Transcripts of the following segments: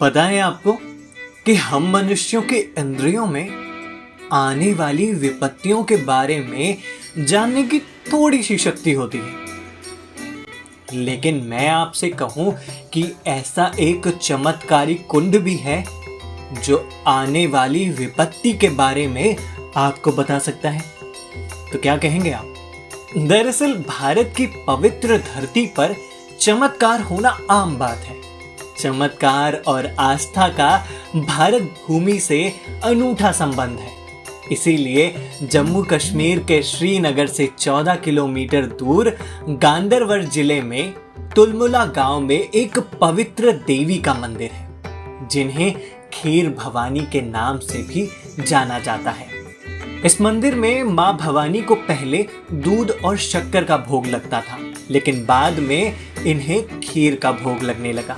पता है आपको कि हम मनुष्यों के इंद्रियों में आने वाली विपत्तियों के बारे में जानने की थोड़ी सी शक्ति होती है। लेकिन मैं आपसे कहूँ कि ऐसा एक चमत्कारी कुंड भी है जो आने वाली विपत्ति के बारे में आपको बता सकता है। तो क्या कहेंगे आप? दरअसल भारत की पवित्र धरती पर चमत्कार होना आम बात है। चमत्कार और आस्था का भारत भूमि से अनूठा संबंध है। इसीलिए जम्मू कश्मीर के श्रीनगर से 14 किलोमीटर दूर गांधरवर ज़िले में तुलमुला गाँव में एक पवित्र देवी का मंदिर है, जिन्हें खीर भवानी के नाम से भी जाना जाता है। इस मंदिर में माँ भवानी को पहले दूध और शक्कर का भोग लगता था, लेकिन बाद में इन्हें खीर का भोग लगने लगा।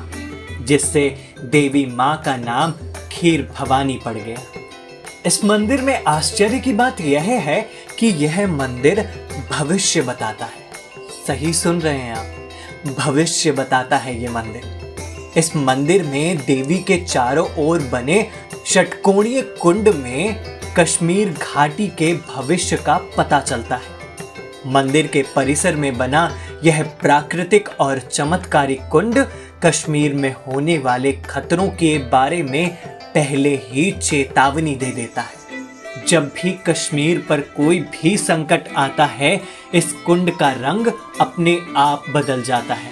जिससे देवी माँ का नाम खीर भवानी पड़ गया। इस मंदिर में आश्चर्य की बात यह है कि यह मंदिर भविष्य बताता है। सही सुन रहे हैं आप? भविष्य बताता है ये मंदिर। इस मंदिर में देवी के चारों ओर बने षटकोणीय कुंड में कश्मीर घाटी के भविष्य का पता चलता है। मंदिर के परिसर में बना यह प्राकृतिक और चमत्कारी कुंड कश्मीर में होने वाले खतरों के बारे में पहले ही चेतावनी दे देता है। जब भी कश्मीर पर कोई भी संकट आता है, इस कुंड का रंग अपने आप बदल जाता है।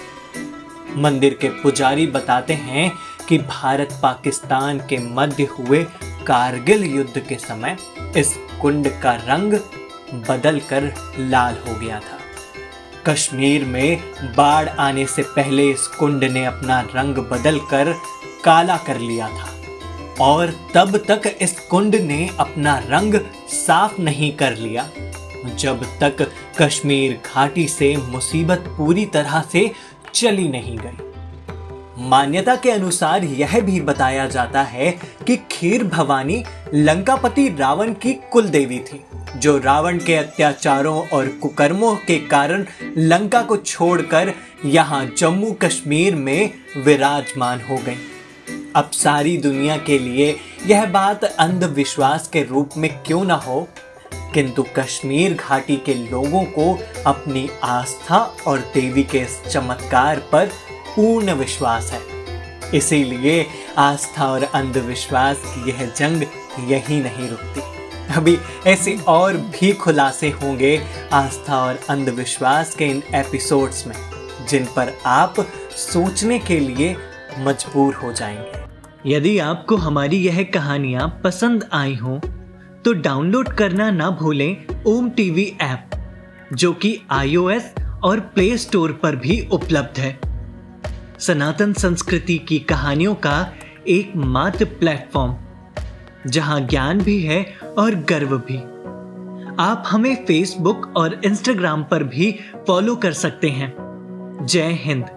मंदिर के पुजारी बताते हैं कि भारत पाकिस्तान के मध्य हुए कारगिल युद्ध के समय इस कुंड का रंग बदल कर लाल हो गया था। कश्मीर में बाढ़ आने से पहले इस कुंड ने अपना रंग बदल कर काला कर लिया था। और तब तक इस कुंड ने अपना रंग साफ़ नहीं कर लिया। जब तक कश्मीर घाटी से मुसीबत पूरी तरह से चली नहीं गई। मान्यता के अनुसार यह भी बताया जाता है कि खीर भवानी लंकापति रावण की कुल देवी थी, जो रावण के अत्याचारों और कुकर्मों के कारण लंका को छोड़कर यहाँ जम्मू कश्मीर में विराजमान हो गई। अब सारी दुनिया के लिए यह बात अंधविश्वास के रूप में क्यों ना हो? किंतु कश्मीर घाटी के लोगों को अपनी आस्था और देवी के इस चमत्कार पर पूर्ण विश्वास है। इसीलिए आस्था और अंधविश्वास की यह जंग यही नहीं रुकती। अभी ऐसे और भी खुलासे होंगे आस्था और अंधविश्वास के इन एपिसोड्स में, जिन पर आप सोचने के लिए मजबूर हो जाएँगे। यदि आपको हमारी यह कहानियाँ पसंद आई हो तो डाउनलोड करना ना भूलें ओम टीवी ऐप, जो कि आईओएस और प्ले स्टोर पर भी उपलब्ध है। सनातन संस्कृति की कहानियों का एकमात्र प्लेटफॉर्म, जहाँ ज्ञान भी है और गर्व भी। आप हमें फेसबुक और इंस्टाग्राम पर भी फॉलो कर सकते हैं। जय हिंद।